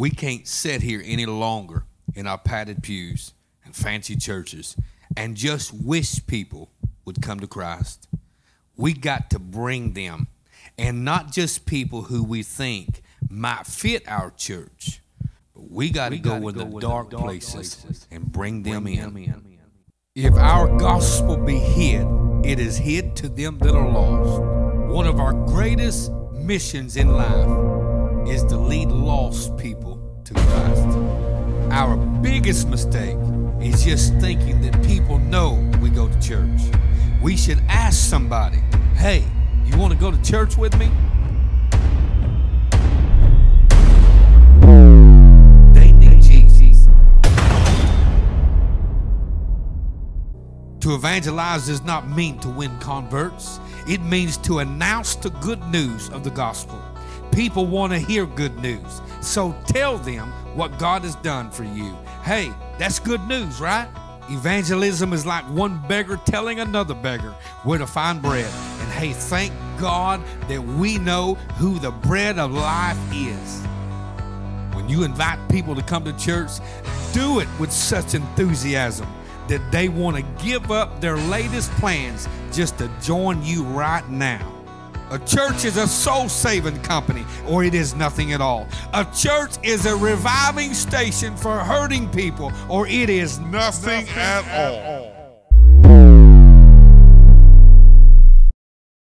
We can't sit here any longer in our padded pews and fancy churches and just wish people would come to Christ. We got to bring them, and not just people who we think might fit our church, but we got to go in the dark, places, and bring them in. If our gospel be hid, it is hid to them that are lost. One of our greatest missions in life is to lead lost people to Christ. Our biggest mistake is just thinking that people know we go to church. We should ask somebody, hey, you want to go to church with me? They need Jesus. To evangelize does not mean to win converts. It means to announce the good news of the gospel. People want to hear good news. So tell them what God has done for you. Hey, that's good news, right? Evangelism is like one beggar telling another beggar where to find bread. And hey, thank God that we know who the bread of life is. When you invite people to come to church, do it with such enthusiasm that they want to give up their latest plans just to join you right now. A church is a soul saving company, or it is nothing at all. A church is a reviving station for hurting people, or it is nothing, Nothing at all.